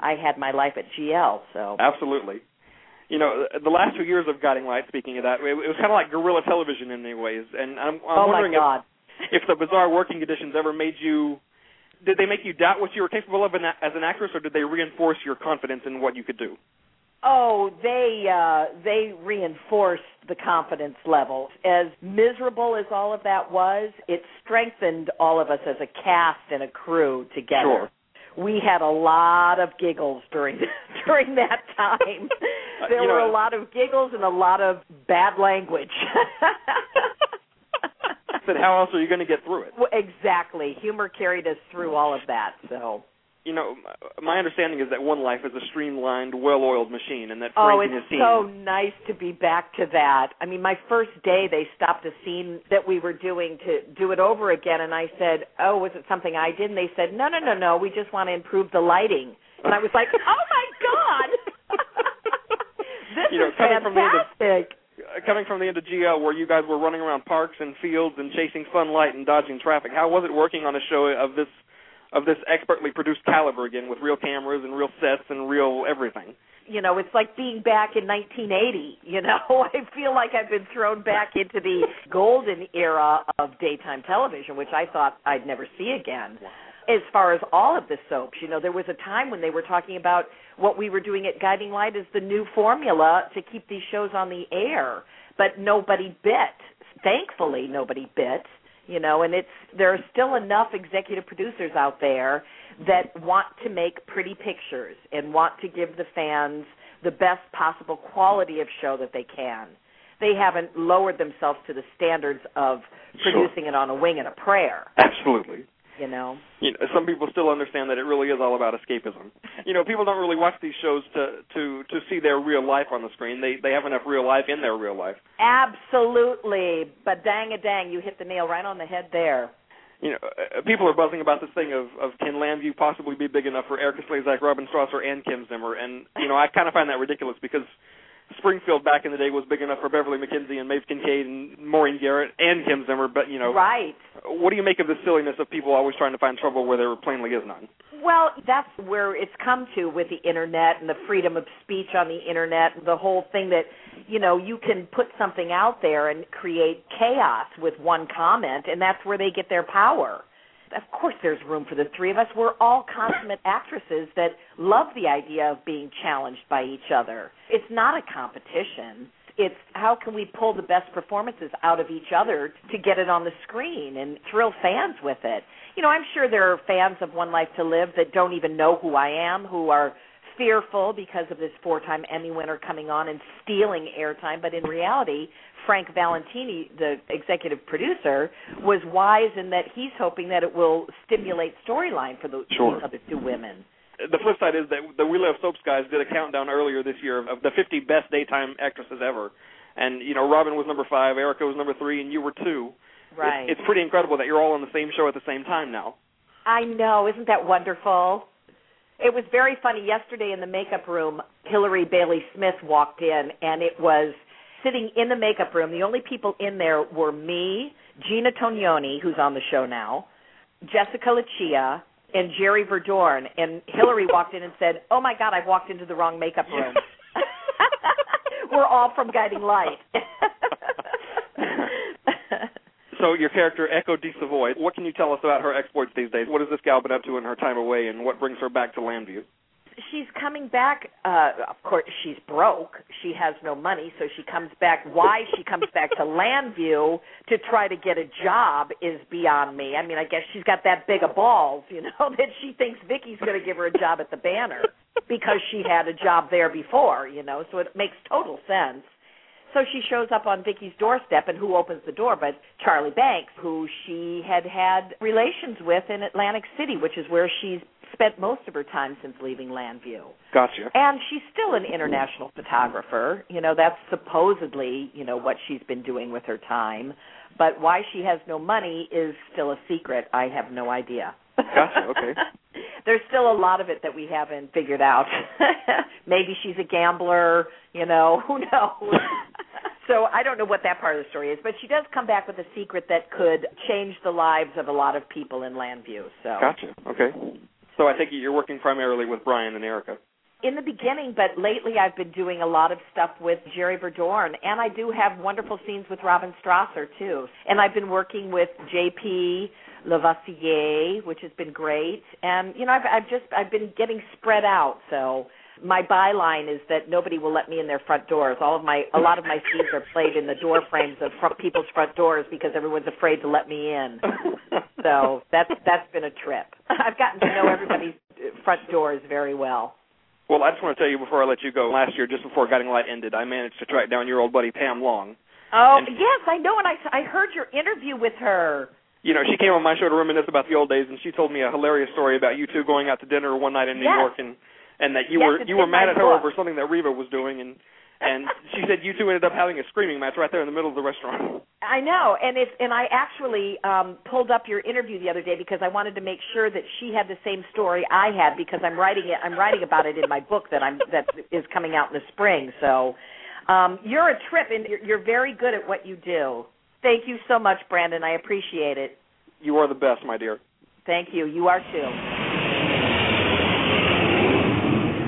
I had my life at GL. So Absolutely. You know, the last two years of Guiding Light. Speaking of that, it, it was kind of like guerrilla television in many ways, and I'm, I'm oh wondering my God. if if the bizarre working conditions ever made you. Did they make you doubt what you were capable of in, as an actress, or did they reinforce your confidence in what you could do? Oh, they uh they reinforced the confidence level. As miserable as all of that was, it strengthened all of us as a cast and a crew together. Sure. We had a lot of giggles during (laughs) during that time. (laughs) Uh, there you know, were a lot of giggles and a lot of bad language. (laughs) but how else are you going to get through it? Well, exactly. Humor carried us through all of that. So You know, my understanding is that One Life is a streamlined, well-oiled machine, and that Oh, and it's his team. so nice to be back to that. I mean, my first day they stopped a scene that we were doing to do it over again, and I said, "Oh, was it something I did?" And they said, "No, no, no, no. We just want to improve the lighting." And I was like, (laughs) "Oh my god, (laughs) this You know, is coming from the end of- fantastic!" Uh, coming from the end of GL, where you guys were running around parks and fields and chasing sunlight and dodging traffic, how was it working on a show of this of this expertly produced caliber again, with real cameras and real sets and real everything? you know, it's like being back in 1980. You know, (laughs) I feel like I've been thrown back into the (laughs) golden era of daytime television, which I thought I'd never see again. As far as all of the soaps, you know, there was a time when they were talking about what we were doing at Guiding Light as the new formula to keep these shows on the air, but nobody bit. Thankfully, nobody bit. You know, and it's there are still enough executive producers out there that want to make pretty pictures and want to give the fans the best possible quality of show that they can. They haven't lowered themselves to the standards of producing it on a wing and a prayer, Absolutely. You know. You know, some people still understand that it really is all about escapism. You know, people don't really watch these shows to to to see their real life on the screen. They they have enough real life in their real life. Absolutely. But dang a dang, you hit the nail right on the head there. You know, uh, people are buzzing about this thing of of can Llanview possibly be big enough for Erika Slezak, Robin Strasser, and Kim Zimmer? And you know, I kind of find that ridiculous because Springfield back in the day was big enough for Beverlee McKinsey and Maeve Kinkead and Maureen Garrett and Kim Zimmer. But you know, Right. what do you make of the silliness of people always trying to find trouble where there plainly is none? Well, that's where it's come to with the internet and the freedom of speech on the internet, the whole thing that, you know, you can put something out there and create chaos with one comment, and that's where they get their power. Of course, there's room for the three of us. We're all consummate actresses that love the idea of being challenged by each other. It's not a competition. It's how can we pull the best performances out of each other to get it on the screen and thrill fans with it. You know, I'm sure there are fans of One Life to Live that don't even know who I am, who are fearful because of this four-time Emmy winner coming on and stealing airtime, but in reality, Frank Valentini, the executive producer, was wise in that he's hoping that it will stimulate storyline for the, Sure. these other two women. The flip side is that the We Love Soaps guys did a countdown earlier this year of the 50 best daytime actresses ever, and you know Robin was number five, Erika was number three, and you were two. Right. It's, it's pretty incredible that you're all on the same show at the same time now. I know, isn't that wonderful? It was very funny yesterday in the makeup room. Hillary Bailey Smith walked in, and it was sitting in the makeup room. The only people in there were me, Gina Tognoni, who's on the show now, Jessica Leccia, and Jerry Verdorn. And Hillary (laughs) walked in and said, "Oh my God, I've walked into the wrong makeup room." (laughs) we're all from Guiding Light. (laughs) So your character Echo DiSavoy, what can you tell us about her exploits these days? What has this gal been up to in her time away, and what brings her back to Llanview? She's coming back uh of course she's broke. She has no money so she comes back. Why she comes back to Llanview to try to get a job is beyond me. I mean i guess she's got that big of balls you know (laughs) that she thinks Viki's going to give her a job at the banner because she had a job there before you know so it makes total sense. So she shows up on Viki's doorstep, and who opens the door but Charlie Banks, who she had had relations with in Atlantic City, which is where she's spent most of her time since leaving Llanview. Gotcha. And she's still an international photographer. You know, that's supposedly, you know, what she's been doing with her time. But why she has no money is still a secret. I have no idea. Gotcha. Okay. (laughs) There's still a lot of it that we haven't figured out. (laughs) Maybe she's a gambler, you know, (laughs) who knows. so I don't know what that part of the story is, but she does come back with a secret that could change the lives of a lot of people in Llanview. So Gotcha. Okay. So I think you're working primarily with Brian and Erika. in the beginning, but lately I've been doing a lot of stuff with Jerry Verdorn, and I do have wonderful scenes with Robin Strasser too. And I've been working with JP Lavoisier, which has been great. And you know, I've, I've just I've been getting spread out. So my byline is that nobody will let me in their front doors. All of my a lot of my scenes are played in the door frames of front, people's front doors because everyone's afraid to let me in. So that's that's been a trip. I've gotten to know everybody's front doors very well. Well, I just want to tell you before I let you go. Last year, just before Guiding Light ended, I managed to track down your old buddy Pam Long. Oh And- yes, I know, and I I heard your interview with her. You know, she came on my show to reminisce about the old days, and she told me a hilarious story about you two going out to dinner one night in New Yes. York, and and that you Yes, were you were mad at her book. over something that Reva was doing, and and (laughs) she said you two ended up having a screaming match right there in the middle of the restaurant. I know, and it's and I actually um pulled up your interview the other day because I wanted to make sure that she had the same story I had because I'm writing it I'm writing about it in my book that I'm that is coming out in the spring. So um you're a trip and you're, you're very good at what you do. Thank you so much, Brandon. I appreciate it. You are the best, my dear. Thank you. You are too.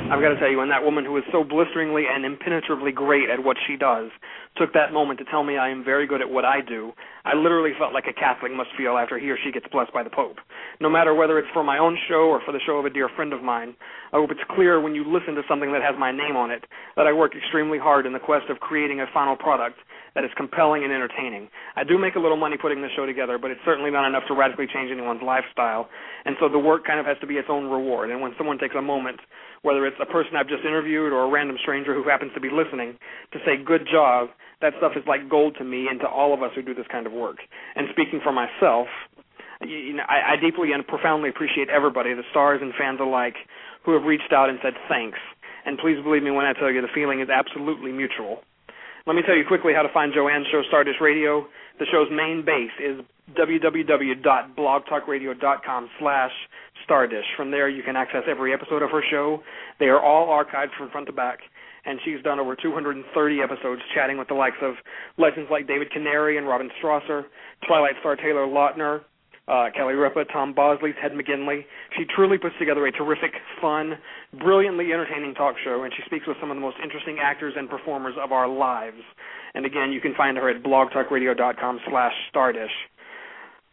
I've got to tell you, when that woman who is so blisteringly and impenetrably great at what she does took that moment to tell me I am very good at what I do, I literally felt like a Catholic must feel after he or she gets blessed by the Pope. No matter whether it's for my own show or for the show of a dear friend of mine, I hope it's clear when you listen to something that has my name on it that I work extremely hard in the quest of creating a final product that is compelling and entertaining. I do make a little money putting this show together, but it's certainly not enough to radically change anyone's lifestyle, and so the work kind of has to be its own reward. And when someone takes a moment, whether it's a person I've just interviewed or a random stranger who happens to be listening, to say good job, that stuff is like gold to me and to all of us who do this kind of work. And speaking for myself, you know, I, I deeply and profoundly appreciate everybody, the stars and fans alike, who have reached out and said thanks. And please believe me when I tell you the feeling is absolutely mutual. Let me tell you quickly how to find JoAnn's show, Stardish Radio. The show's main base is www.blogtalkradio.com slash Stardish. From there, you can access every episode of her show. They are all archived from front to back, and she's done over 230 episodes chatting with the likes of legends like David Canary and Robin Strasser, Twilight star Taylor Lautner, uh, Kelly Ripa, Tom Bosley, Ted McGinley. She truly puts together a terrific, fun, brilliantly entertaining talk show, and she speaks with some of the most interesting actors and performers of our lives. And again, you can find her at blogtalkradio.com slash stardish.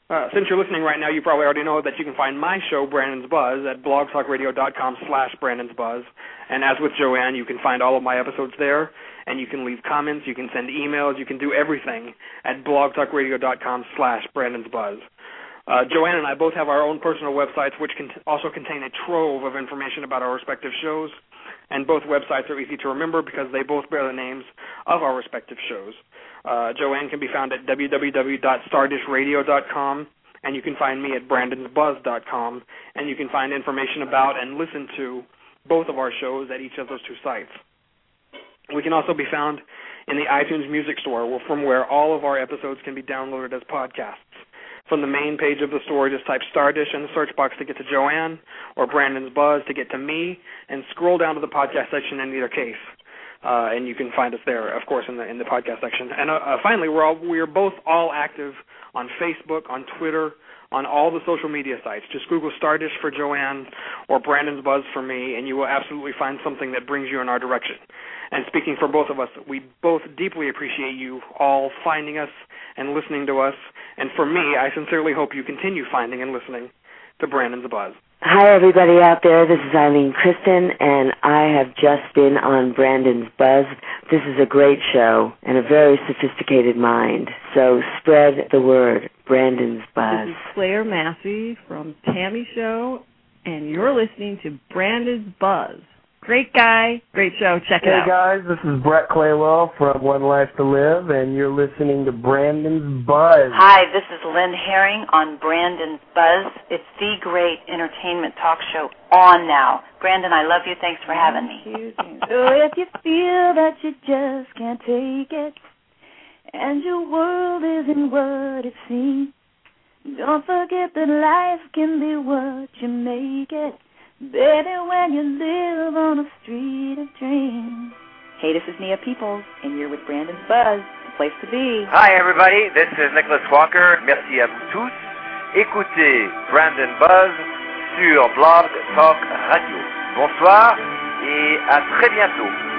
Uh, since you're listening right now, you probably already know that you can find my show, Brandon's Buzz, at blogtalkradio.com slash Brandon's Buzz. And as with JoAnn, you can find all of my episodes there, and you can leave comments, you can send emails, you can do everything at blogtalkradio.com slash Brandon's Buzz. Uh, JoAnn and I both have our own personal websites, which can also contain a trove of information about our respective shows. And both websites are easy to remember because they both bear the names of our respective shows. Uh, JoAnn can be found at www.stardishradio.com, and you can find me at brandonsbuzz.com, and you can find information about and listen to both of our shows at each of those two sites. We can also be found in the iTunes Music Store, from where all of our episodes can be downloaded as podcasts. From the main page of the store, just type Stardish in the search box to get to JoAnn, or Brandon's Buzz to get to me, and scroll down to the podcast section in either case. Uh, and you can find us there, of course, in the in the podcast section. And uh, uh, finally, we're all we are both all active on Facebook, on Twitter, on all the social media sites. Just Google Stardish for JoAnn or Brandon's Buzz for me, and you will absolutely find something that brings you in our direction. And speaking for both of us, we both deeply appreciate you all finding us and listening to us. And for me, I sincerely hope you continue finding and listening to Brandon's Buzz. Hi, everybody out there. This is Ilene Kristen, and I have just been on Brandon's Buzz. This is a great show and a very sophisticated mind. So spread the word. Brandon's Buzz. This is Claire Massey from Tammy Show, and you're listening to Brandon's Buzz. Great guy, great show. Check it hey out. Hey guys, this is Brett Claywell from One Life to Live, and you're listening to Brandon's Buzz. Hi, this is Lynn Herring on Brandon's Buzz. It's the great entertainment talk show on now. Brandon, I love you. Thanks for having me. So if you feel that you just can't take it, and your world isn't what it seems, don't forget that life can be what you make it. Better when you live on a street of dreams. Hey, this is Nia Peeples, and you're with Brandon's Buzz, the place to be. Hi, everybody. This is Nicholas Walker. Merci à vous tous. Écoutez Brandon Buzz sur Blog Talk Radio. Bonsoir et à très bientôt.